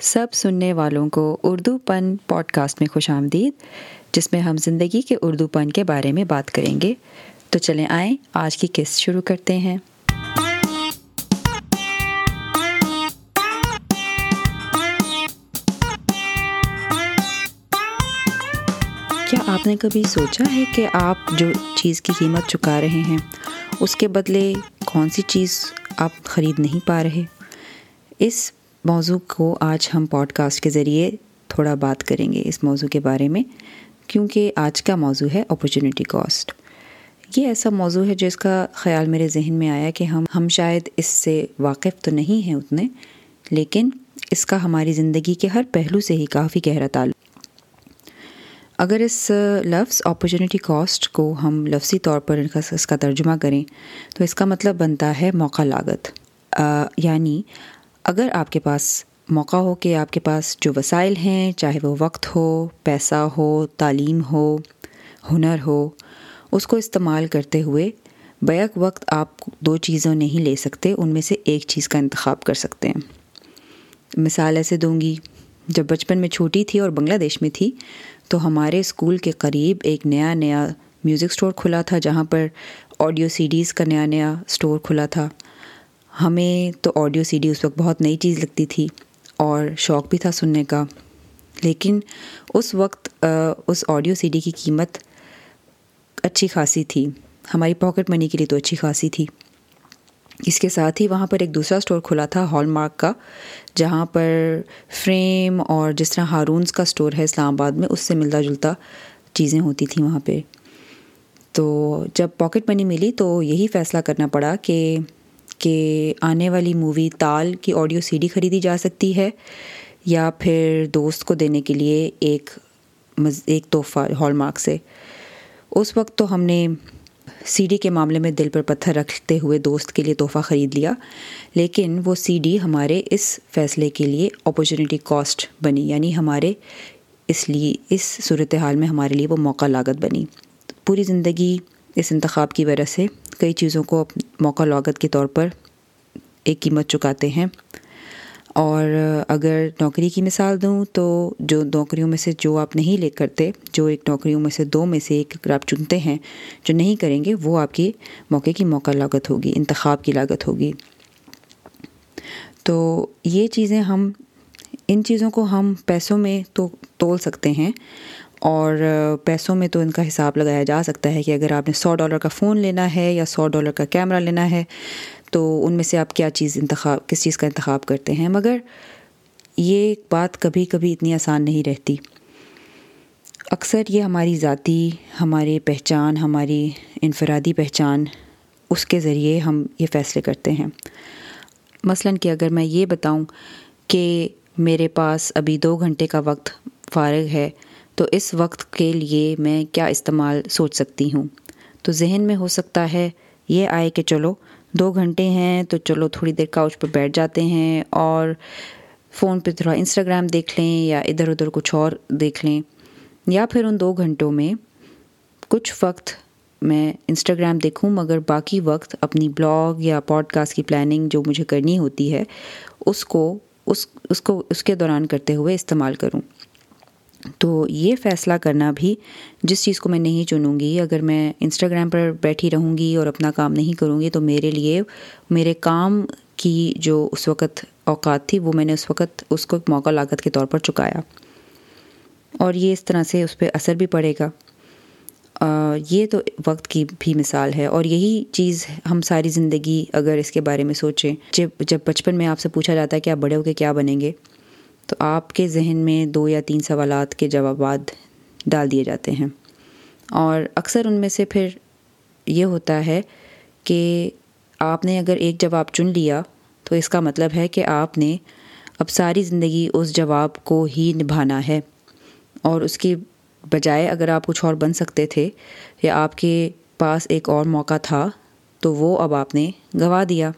سب سننے والوں کو اردو پن پوڈ کاسٹ میں خوش آمدید، جس میں ہم زندگی کے اردو پن کے بارے میں بات کریں گے۔ تو چلیں آئیں، آج کی قسط شروع کرتے ہیں۔ کیا آپ نے کبھی سوچا ہے کہ آپ جو چیز کی قیمت چکا رہے ہیں، اس کے بدلے کون سی چیز آپ خرید نہیں پا رہے؟ اس موضوع کو آج ہم پوڈ کاسٹ کے ذریعے تھوڑا بات کریں گے اس موضوع کے بارے میں، کیونکہ آج کا موضوع ہے اپرچونیٹی کاسٹ یہ ایسا موضوع ہے جس کا خیال میرے ذہن میں آیا کہ ہم ہم شاید اس سے واقف تو نہیں ہیں اتنے، لیکن اس کا ہماری زندگی کے ہر پہلو سے ہی کافی گہرا تعلق۔ اگر اس لفظ اپرچونیٹی کاسٹ کو ہم لفظی طور پر اس کا ترجمہ کریں، تو اس کا مطلب بنتا ہے موقع لاگت یعنی اگر آپ کے پاس موقع ہو کہ آپ کے پاس جو وسائل ہیں، چاہے وہ وقت ہو، پیسہ ہو، تعلیم ہو، ہنر ہو، اس کو استعمال کرتے ہوئے بیک وقت آپ دو چیزوں نہیں لے سکتے، ان میں سے ایک چیز کا انتخاب کر سکتے ہیں۔ مثال ایسے دوں گی، جب بچپن میں چھوٹی تھی اور بنگلہ دیش میں تھی، تو ہمارے اسکول کے قریب ایک نیا نیا میوزک اسٹور کھلا تھا، جہاں پر آڈیو سی ڈیز کا نیا نیا اسٹور کھلا تھا۔ ہمیں تو آڈیو سی ڈی اس وقت بہت نئی چیز لگتی تھی اور شوق بھی تھا سننے کا، لیکن اس وقت اس آڈیو سی ڈی کی قیمت اچھی خاصی تھی۔ ہماری پاکٹ منی کے لیے تو اچھی خاصی تھی۔ اس کے ساتھ ہی وہاں پر ایک دوسرا اسٹور کھلا تھا ہال مارک کا، جہاں پر فریم اور جس طرح ہارونس کا اسٹور ہے اسلام آباد میں، اس سے ملتا جلتا چیزیں ہوتی تھیں وہاں پہ۔ تو جب پاکٹ منی ملی تو یہی فیصلہ کرنا پڑا کہ کہ آنے والی مووی تال کی آڈیو سی ڈی خریدی جا سکتی ہے یا پھر دوست کو دینے کے لیے ایک ایک تحفہ ہال مارک سے۔ اس وقت تو ہم نے سی ڈی کے معاملے میں دل پر پتھر رکھتے ہوئے دوست کے لیے تحفہ خرید لیا، لیکن وہ سی ڈی ہمارے اس فیصلے کے لیے اپرچونیٹی کاسٹ بنی یعنی ہمارے اس لیے، اس صورت حال میں ہمارے لیے وہ موقع لاگت بنی۔ پوری زندگی اس انتخاب کی وجہ سے کئی چیزوں کو موقع لاگت کے طور پر ایک قیمت چکاتے ہیں۔ اور اگر نوکری کی مثال دوں تو جو نوکریوں میں سے جو آپ نہیں لے کرتے، جو ایک نوکریوں میں سے دو میں سے ایک اگر آپ چنتے ہیں، جو نہیں کریں گے، وہ آپ کی موقع کی موقع لاگت ہوگی، انتخاب کی لاگت ہوگی۔ تو یہ چیزیں ہم، ان چیزوں کو ہم پیسوں میں تو تول سکتے ہیں۔ اور پیسوں میں تو ان کا حساب لگایا جا سکتا ہے کہ اگر آپ نے سو ڈالر کا فون لینا ہے یا سو ڈالر کا کیمرہ لینا ہے، تو ان میں سے آپ کیا چیز انتخاب، کس چیز کا انتخاب کرتے ہیں؟ مگر یہ بات کبھی کبھی اتنی آسان نہیں رہتی۔ اکثر یہ ہماری ذاتی ہماری پہچان، ہماری انفرادی پہچان، اس کے ذریعے ہم یہ فیصلے کرتے ہیں۔ مثلاً کہ اگر میں یہ بتاؤں کہ میرے پاس ابھی دو گھنٹے کا وقت فارغ ہے تو اس وقت کے لیے میں کیا استعمال سوچ سکتی ہوں؟ تو ذہن میں ہو سکتا ہے، یہ آئے کہ چلو، دو گھنٹے ہیں تو چلو تھوڑی دیر کاؤچ پر بیٹھ جاتے ہیں اور فون پہ تھوڑا انسٹاگرام دیکھ لیں یا ادھر ادھر کچھ اور دیکھ لیں، یا پھر ان دو گھنٹوں میں کچھ وقت میں انسٹاگرام دیکھوں، مگر باقی وقت اپنی بلاگ یا پوڈ کاسٹ کی پلاننگ جو مجھے کرنی ہوتی ہے، اس کو، اس اس کو، اس کے دوران کرتے ہوئے استعمال کروں۔ تو یہ فیصلہ کرنا بھی جس چیز کو میں نہیں چنوں گی، اگر میں انسٹاگرام پر بیٹھی رہوں گی اور اپنا کام نہیں کروں گی، تو میرے لیے میرے کام کی جو اس وقت اوقات تھی، وہ میں نے اس وقت اس کو ایک موقع لاگت کے طور پر چکایا۔ اور یہ اس طرح سے اس پہ اثر بھی پڑے گا۔ یہ تو وقت کی بھی مثال ہے۔ اور یہی چیز ہم ساری زندگی اگر اس کے بارے میں سوچیں، جب جب بچپن میں آپ سے پوچھا جاتا ہے کہ آپ بڑے ہو کے کیا بنیں گے تو آپ کے ذہن میں دو یا تین سوالات کے جوابات ڈال دیے جاتے ہیں۔ اور اکثر ان میں سے پھر یہ ہوتا ہے کہ آپ نے اگر ایک جواب چن لیا تو اس کا مطلب ہے کہ آپ نے اب ساری زندگی اس جواب کو ہی نبھانا ہے۔ اور اس کی بجائے اگر آپ کچھ اور بن سکتے تھے یا آپ کے پاس ایک اور موقع تھا تو وہ اب آپ نے گنوا دیا۔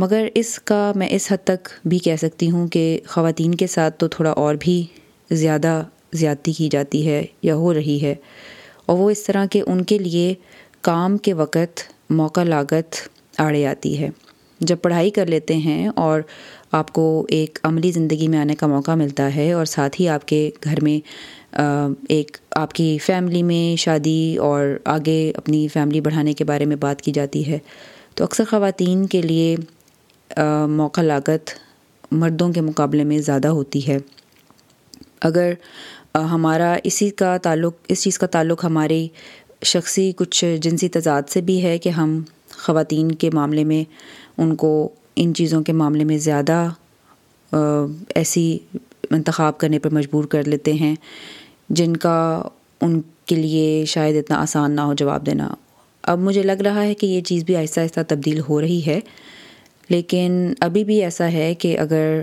مگر اس کا میں اس حد تک بھی کہہ سکتی ہوں کہ خواتین کے ساتھ تو تھوڑا اور بھی زیادہ زیادتی کی جاتی ہے یا ہو رہی ہے۔ اور وہ اس طرح کہ ان کے لیے کام کے وقت موقع لاگت آڑے آتی ہے۔ جب پڑھائی کر لیتے ہیں اور آپ کو ایک عملی زندگی میں آنے کا موقع ملتا ہے اور ساتھ ہی آپ کے گھر میں ایک آپ کی فیملی میں شادی اور آگے اپنی فیملی بڑھانے کے بارے میں بات کی جاتی ہے، تو اکثر خواتین کے لیے موقع لاگت مردوں کے مقابلے میں زیادہ ہوتی ہے۔ اگر ہمارا اسی کا تعلق، اس چیز کا تعلق ہماری شخصی کچھ جنسی تضاد سے بھی ہے کہ ہم خواتین کے معاملے میں، ان کو ان چیزوں کے معاملے میں زیادہ ایسی انتخاب کرنے پر مجبور کر لیتے ہیں، جن کا ان کے لیے شاید اتنا آسان نہ ہو جواب دینا۔ اب مجھے لگ رہا ہے کہ یہ چیز بھی آہستہ آہستہ تبدیل ہو رہی ہے۔ لیکن ابھی بھی ایسا ہے کہ اگر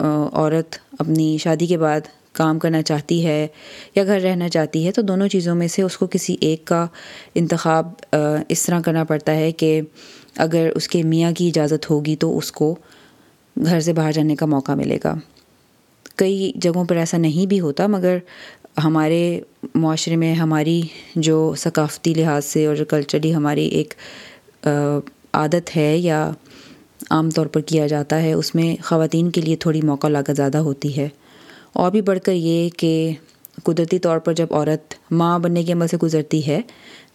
عورت اپنی شادی کے بعد کام کرنا چاہتی ہے یا گھر رہنا چاہتی ہے، تو دونوں چیزوں میں سے اس کو کسی ایک کا انتخاب اس طرح کرنا پڑتا ہے کہ اگر اس کے میاں کی اجازت ہوگی تو اس کو گھر سے باہر جانے کا موقع ملے گا۔ کئی جگہوں پر ایسا نہیں بھی ہوتا، مگر ہمارے معاشرے میں ہماری جو ثقافتی لحاظ سے اور جو کلچرلی ہماری ایک عادت ہے یا عام طور پر کیا جاتا ہے، اس میں خواتین کے لیے تھوڑی موقع لاگت زیادہ ہوتی ہے۔ اور بھی بڑھ کر یہ کہ قدرتی طور پر جب عورت ماں بننے کے عمل سے گزرتی ہے،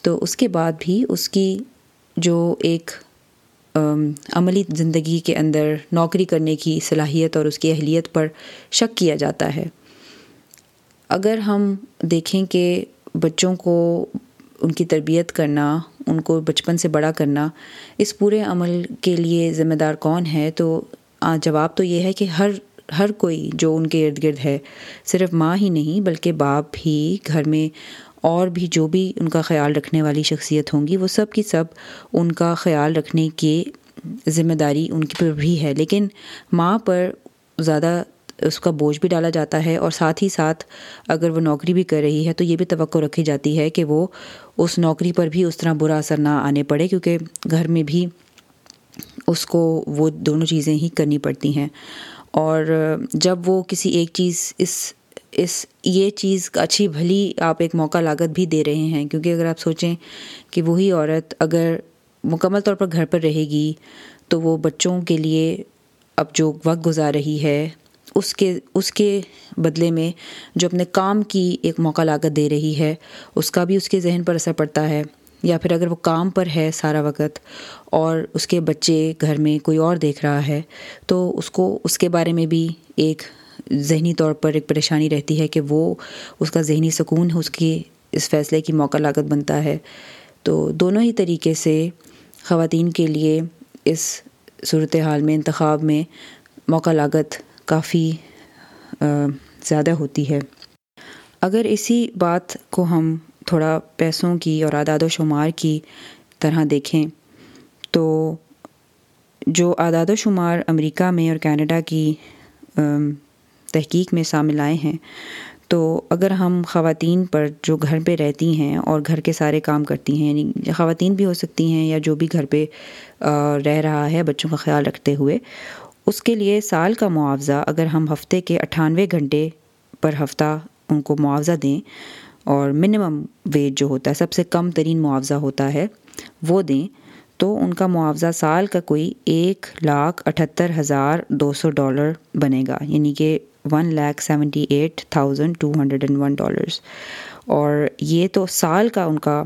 تو اس کے بعد بھی اس کی جو ایک عملی زندگی کے اندر نوکری کرنے کی صلاحیت اور اس کی اہلیت پر شک کیا جاتا ہے۔ اگر ہم دیکھیں کہ بچوں کو ان کی تربیت کرنا، ان کو بچپن سے بڑا کرنا، اس پورے عمل کے لیے ذمہ دار کون ہے؟ تو جواب تو یہ ہے کہ ہر ہر کوئی جو ان کے ارد گرد ہے، صرف ماں ہی نہیں، بلکہ باپ بھی، گھر میں اور بھی جو بھی ان کا خیال رکھنے والی شخصیت ہوں گی، وہ سب کی سب ان کا خیال رکھنے کی ذمہ داری ان کی پر بھی ہے۔ لیکن ماں پر زیادہ اس کا بوجھ بھی ڈالا جاتا ہے اور ساتھ ہی ساتھ اگر وہ نوکری بھی کر رہی ہے تو یہ بھی توقع رکھی جاتی ہے کہ وہ اس نوکری پر بھی اس طرح برا اثر نہ آنے پڑے کیونکہ گھر میں بھی اس کو وہ دونوں چیزیں ہی کرنی پڑتی ہیں۔ اور جب وہ کسی ایک چیز اس اس، یہ چیز اچھی بھلی آپ ایک موقع لاگت بھی دے رہے ہیں کیونکہ اگر آپ سوچیں کہ وہی عورت اگر مکمل طور پر گھر پر رہے گی تو وہ بچوں کے لیے اب جو وقت گزار رہی ہے اس کے اس کے بدلے میں جو اپنے کام کی ایک موقع لاگت دے رہی ہے، اس کا بھی اس کے ذہن پر اثر پڑتا ہے۔ یا پھر اگر وہ کام پر ہے سارا وقت اور اس کے بچے گھر میں کوئی اور دیکھ رہا ہے، تو اس کو، اس کے بارے میں بھی ایک ذہنی طور پر ایک پریشانی رہتی ہے کہ وہ، اس کا ذہنی سکون اس کی اس فیصلے کی موقع لاگت بنتا ہے۔ تو دونوں ہی طریقے سے خواتین کے لیے اس صورت حال میں، انتخاب میں موقع لاگت کافی زیادہ ہوتی ہے۔ اگر اسی بات کو ہم تھوڑا پیسوں کی اور اعداد و شمار کی طرح دیکھیں، تو جو اعداد و شمار امریکہ میں اور کینیڈا کی تحقیق میں شامل آئے ہیں، تو اگر ہم خواتین پر جو گھر پہ رہتی ہیں اور گھر کے سارے کام کرتی ہیں یعنی خواتین بھی ہو سکتی ہیں یا جو بھی گھر پہ رہ رہا ہے بچوں کا خیال رکھتے ہوئے اس کے لیے سال کا معاوضہ اگر ہم ہفتے کے اٹھانوے گھنٹے پر ہفتہ ان کو معاوضہ دیں اور منیمم ویج جو ہوتا ہے، سب سے کم ترین معاوضہ ہوتا ہے، وہ دیں، تو ان کا معاوضہ سال کا کوئی ایک لاکھ اٹھتر ہزار دو سو ڈالر بنے گا یعنی کہ one lakh seventy eight thousand two hundred and one dollars اور یہ تو سال کا ان کا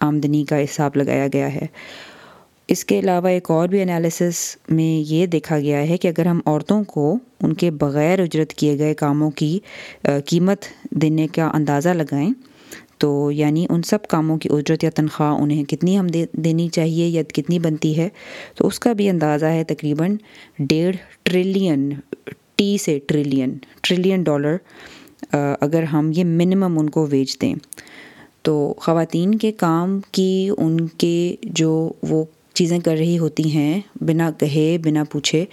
آمدنی کا حساب لگایا گیا ہے۔ اس کے علاوہ ایک اور بھی انالیسس میں یہ دیکھا گیا ہے کہ اگر ہم عورتوں کو ان کے بغیر اجرت کیے گئے کاموں کی قیمت دینے کا اندازہ لگائیں، تو یعنی ان سب کاموں کی اجرت یا تنخواہ انہیں کتنی ہم دے، دینی چاہیے یا کتنی بنتی ہے، تو اس کا بھی اندازہ ہے تقریباً ڈیڑھ ٹریلین، ٹی سے ٹریلین ٹریلین ڈالر اگر ہم یہ منیمم ان کو ویچ دیں۔ تو خواتین کے کام کی ان کے جو وہ چیزیں کر رہی ہوتی ہیں، بنا کہے، بنا پوچھے،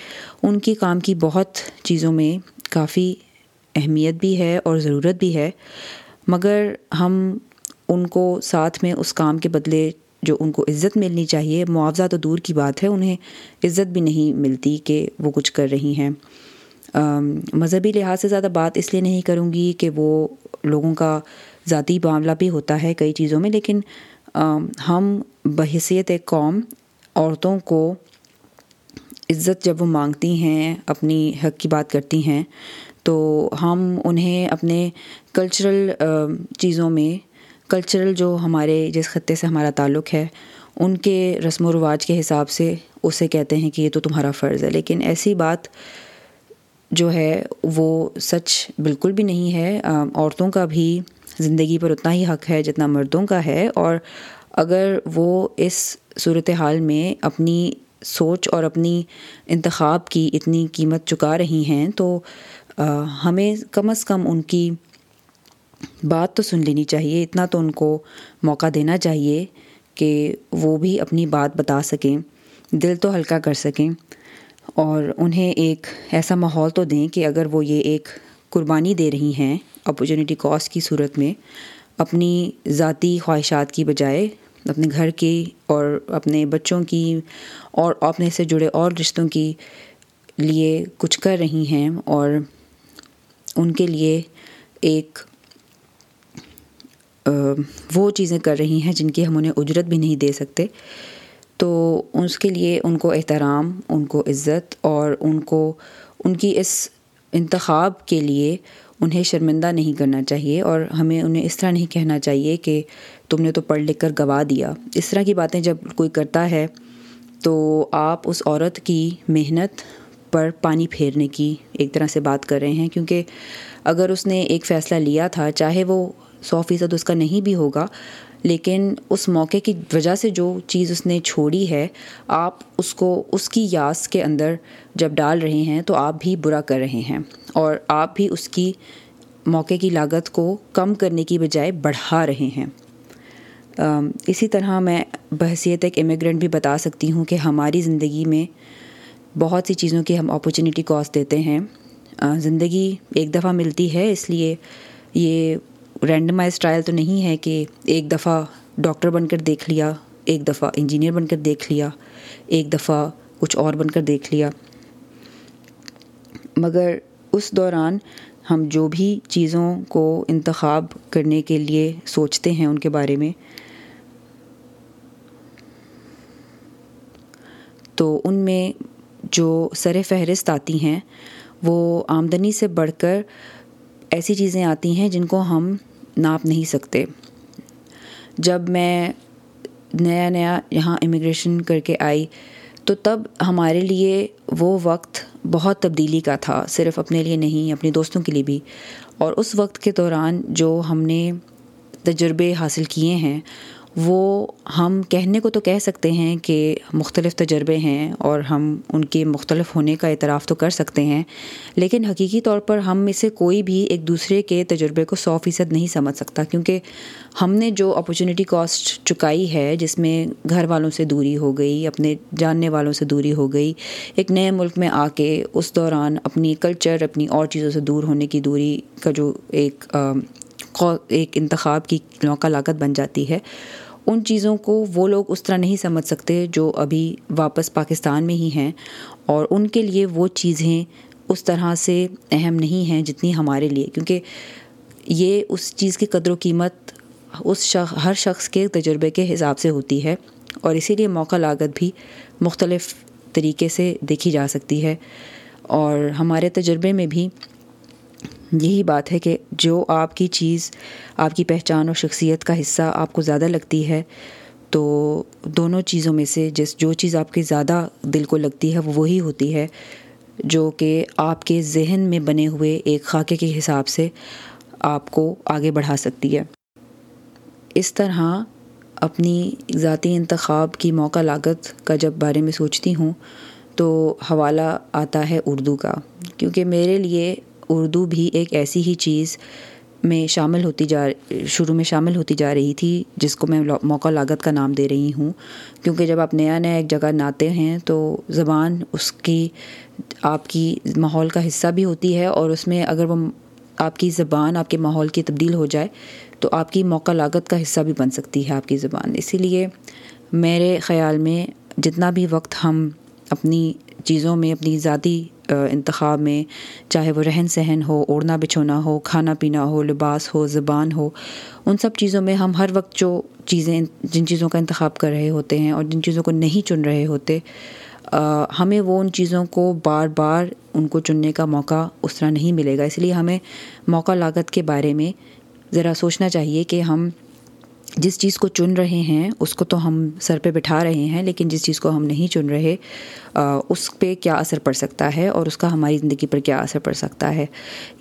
ان کی کام کی بہت چیزوں میں کافی اہمیت بھی ہے اور ضرورت بھی ہے۔ مگر ہم ان کو ساتھ میں اس کام کے بدلے جو ان کو عزت ملنی چاہیے، معاوضہ تو دور کی بات ہے، انہیں عزت بھی نہیں ملتی کہ وہ کچھ کر رہی ہیں۔ مذہبی لحاظ سے زیادہ بات اس لیے نہیں کروں گی کہ وہ لوگوں کا ذاتی معاملہ بھی ہوتا ہے کئی چیزوں میں، لیکن ہم بحثیت قوم عورتوں کو عزت جب وہ مانگتی ہیں، اپنی حق کی بات کرتی ہیں، تو ہم انہیں اپنے کلچرل چیزوں میں کلچرل جو ہمارے جس خطے سے ہمارا تعلق ہے، ان کے رسم و رواج کے حساب سے اسے کہتے ہیں کہ یہ تو تمہارا فرض ہے۔ لیکن ایسی بات جو ہے، وہ سچ بالکل بھی نہیں ہے۔ عورتوں کا بھی زندگی پر اتنا ہی حق ہے جتنا مردوں کا ہے۔ اور اگر وہ اس صورت حال میں اپنی سوچ اور اپنی انتخاب کی اتنی قیمت چکا رہی ہیں تو ہمیں کم از کم ان کی بات تو سن لینی چاہیے، اتنا تو ان کو موقع دینا چاہیے کہ وہ بھی اپنی بات بتا سکیں، دل تو ہلکا کر سکیں، اور انہیں ایک ایسا ماحول تو دیں کہ اگر وہ یہ ایک قربانی دے رہی ہیں اپرچونیٹی کاسٹ کی صورت میں، اپنی ذاتی خواہشات کی بجائے اپنے گھر کی اور اپنے بچوں کی اور اپنے سے جڑے اور رشتوں کی لیے کچھ کر رہی ہیں اور ان کے لیے ایک وہ چیزیں کر رہی ہیں جن کی ہم انہیں اجرت بھی نہیں دے سکتے۔ تو اس کے لیے ان کو احترام، ان کو عزت اور ان کو، ان کی اس انتخاب کے لیے انہیں شرمندہ نہیں کرنا چاہیے اور ہمیں انہیں اس طرح نہیں کہنا چاہیے کہ تم نے تو پڑھ لکھ کر گوا دیا۔ اس طرح کی باتیں جب کوئی کرتا ہے تو آپ اس عورت کی محنت پر پانی پھیرنے کی ایک طرح سے بات کر رہے ہیں، کیونکہ اگر اس نے ایک فیصلہ لیا تھا، چاہے وہ سو فیصد اس کا نہیں بھی ہوگا لیکن اس موقع کی وجہ سے جو چیز اس نے چھوڑی ہے، آپ اس کو اس کی یاس کے اندر جب ڈال رہے ہیں تو آپ بھی برا کر رہے ہیں اور آپ بھی اس کی موقع کی لاگت کو کم کرنے کی بجائے بڑھا رہے ہیں۔ اسی طرح میں بحثیت ایک امیگرینٹ بھی بتا سکتی ہوں کہ ہماری زندگی میں بہت سی چیزوں کی ہم اپرچونیٹی کاسٹ دیتے ہیں۔ زندگی ایک دفعہ ملتی ہے، اس لیے یہ رینڈمائز ٹرائل تو نہیں ہے کہ ایک دفعہ ڈاکٹر بن کر دیکھ لیا، ایک دفعہ انجینئر بن کر دیکھ لیا، ایک دفعہ کچھ اور بن کر دیکھ لیا۔ مگر اس دوران ہم جو بھی چیزوں کو انتخاب کرنے کے لیے سوچتے ہیں ان کے بارے میں، تو ان میں جو سر فہرست آتی ہیں، وہ آمدنی سے بڑھ کر ایسی چیزیں آتی ہیں جن کو ہم ناپ نہیں سکتے۔ جب میں نیا نیا یہاں امیگریشن کر کے آئی، تو تب ہمارے لیے وہ وقت بہت تبدیلی کا تھا، صرف اپنے لیے نہیں، اپنے دوستوں کے لیے بھی۔ اور اس وقت کے دوران جو ہم نے تجربے حاصل کیے ہیں وہ ہم کہنے کو تو کہہ سکتے ہیں کہ مختلف تجربے ہیں اور ہم ان کے مختلف ہونے کا اعتراف تو کر سکتے ہیں، لیکن حقیقی طور پر ہم میں سے کوئی بھی ایک دوسرے کے تجربے کو سو فیصد نہیں سمجھ سکتا، کیونکہ ہم نے جو اپرچونیٹی کاسٹ چکائی ہے، جس میں گھر والوں سے دوری ہو گئی، اپنے جاننے والوں سے دوری ہو گئی، ایک نئے ملک میں آ کے اس دوران اپنی کلچر اپنی اور چیزوں سے دور ہونے کی دوری کا جو ایک ایک انتخاب کی نوکا لاگت بن جاتی ہے۔ ان چیزوں کو وہ لوگ اس طرح نہیں سمجھ سکتے جو ابھی واپس پاکستان میں ہی ہیں اور ان کے لیے وہ چیزیں اس طرح سے اہم نہیں ہیں جتنی ہمارے لیے، کیونکہ یہ اس چیز کی قدر و قیمت اس شخص ہر شخص کے تجربے کے حساب سے ہوتی ہے اور اسی لیے موقع لاگت بھی مختلف طریقے سے دیکھی جا سکتی ہے اور ہمارے تجربے میں بھی یہی بات ہے کہ جو آپ کی چیز، آپ کی پہچان اور شخصیت کا حصہ آپ کو زیادہ لگتی ہے، تو دونوں چیزوں میں سے جس، جو چیز آپ کے زیادہ دل کو لگتی ہے، وہ وہی ہوتی ہے جو کہ آپ کے ذہن میں بنے ہوئے ایک خاکے کے حساب سے آپ کو آگے بڑھا سکتی ہے۔ اس طرح اپنی ذاتی انتخاب کی موقع لاگت کا جب بارے میں سوچتی ہوں، تو حوالہ آتا ہے اردو کا۔ کیونکہ میرے لیے اردو بھی ایک ایسی ہی چیز میں شامل ہوتی جا شروع میں شامل ہوتی جا رہی تھی جس کو میں موقع لاگت کا نام دے رہی ہوں۔ کیونکہ جب آپ نیا نیا ایک جگہ ناتے ہیں تو زبان اس کی، آپ کی ماحول کا حصہ بھی ہوتی ہے اور اس میں اگر وہ آپ کی زبان آپ کے ماحول کی تبدیل ہو جائے تو آپ کی موقع لاگت کا حصہ بھی بن سکتی ہے آپ کی زبان۔ اسی لیے میرے خیال میں جتنا بھی وقت ہم اپنی چیزوں میں، اپنی ذاتی انتخاب میں، چاہے وہ رہن سہن ہو، اوڑھنا بچھونا ہو، کھانا پینا ہو، لباس ہو، زبان ہو، ان سب چیزوں میں ہم ہر وقت جو چیزیں، جن چیزوں کا انتخاب کر رہے ہوتے ہیں اور جن چیزوں کو نہیں چن رہے ہوتے ہمیں وہ ان چیزوں کو بار بار ان کو چننے کا موقع اس طرح نہیں ملے گا۔ اس لیے ہمیں موقع لاگت کے بارے میں ذرا سوچنا چاہیے کہ ہم جس چیز کو چن رہے ہیں، اس کو تو ہم سر پہ بٹھا رہے ہیں، لیکن جس چیز کو ہم نہیں چن رہے اس پہ کیا اثر پڑ سکتا ہے اور اس کا ہماری زندگی پر کیا اثر پڑ سکتا ہے؟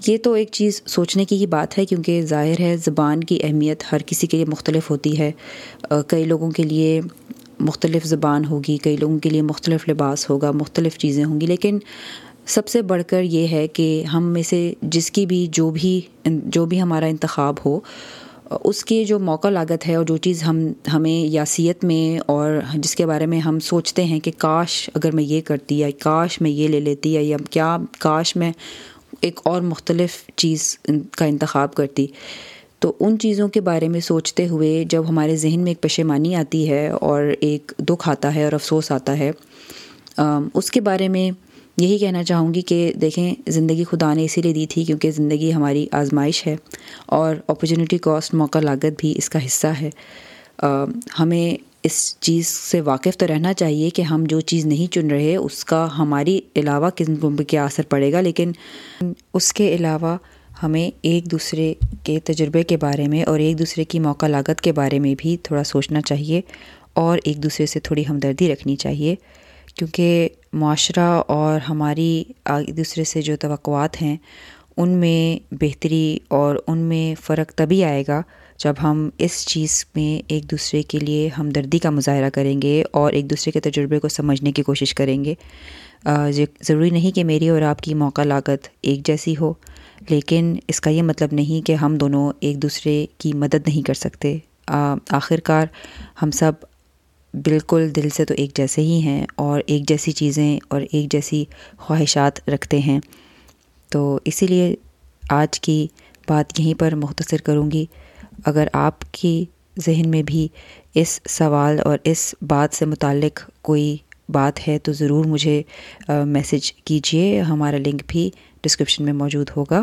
یہ تو ایک چیز سوچنے کی ہی بات ہے، کیونکہ ظاہر ہے زبان کی اہمیت ہر کسی کے لیے مختلف ہوتی ہے۔ کئی لوگوں کے لیے مختلف زبان ہوگی، کئی لوگوں کے لیے مختلف لباس ہوگا، مختلف چیزیں ہوں گی، لیکن سب سے بڑھ کر یہ ہے کہ ہم میں سے جس کی بھی جو بھی جو بھی ہمارا انتخاب ہو اس کی جو موقع لاگت ہے اور جو چیز ہم، ہمیں یاسیت میں اور جس کے بارے میں ہم سوچتے ہیں کہ کاش اگر میں یہ کرتی یا کاش میں یہ لے لیتی یا کیا کاش میں ایک اور مختلف چیز کا انتخاب کرتی۔ تو ان چیزوں کے بارے میں سوچتے ہوئے جب ہمارے ذہن میں ایک پشیمانی آتی ہے اور ایک دکھ آتا ہے اور افسوس آتا ہے اس کے بارے میں یہی کہنا چاہوں گی کہ دیکھیں زندگی خدا نے اسی لیے دی تھی کیونکہ زندگی ہماری آزمائش ہے اور اپرچونیٹی کاسٹ موقع لاگت بھی اس کا حصہ ہے۔ ہمیں اس چیز سے واقف تو رہنا چاہیے کہ ہم جو چیز نہیں چن رہے اس کا ہماری علاوہ کس کیا اثر پڑے گا، لیکن اس کے علاوہ ہمیں ایک دوسرے کے تجربے کے بارے میں اور ایک دوسرے کی موقع لاگت کے بارے میں بھی تھوڑا سوچنا چاہیے اور ایک دوسرے سے تھوڑی ہمدردی رکھنی چاہیے۔ کیونکہ معاشرہ اور ہماری ایک دوسرے سے جو توقعات ہیں، ان میں بہتری اور ان میں فرق تبھی آئے گا جب ہم اس چیز میں ایک دوسرے کے لیے ہمدردی کا مظاہرہ کریں گے اور ایک دوسرے کے تجربے کو سمجھنے کی کوشش کریں گے۔ ضروری نہیں کہ میری اور آپ کی موقع لاگت ایک جیسی ہو، لیکن اس کا یہ مطلب نہیں کہ ہم دونوں ایک دوسرے کی مدد نہیں کر سکتے۔ آخر کار ہم سب بالکل دل سے تو ایک جیسے ہی ہیں اور ایک جیسی چیزیں اور ایک جیسی خواہشات رکھتے ہیں۔ تو اسی لیے آج کی بات یہیں پر مختصر کروں گی۔ اگر آپ کی ذہن میں بھی اس سوال اور اس بات سے متعلق کوئی بات ہے تو ضرور مجھے میسج کیجیے ہمارا لنک بھی ڈسکرپشن میں موجود ہوگا۔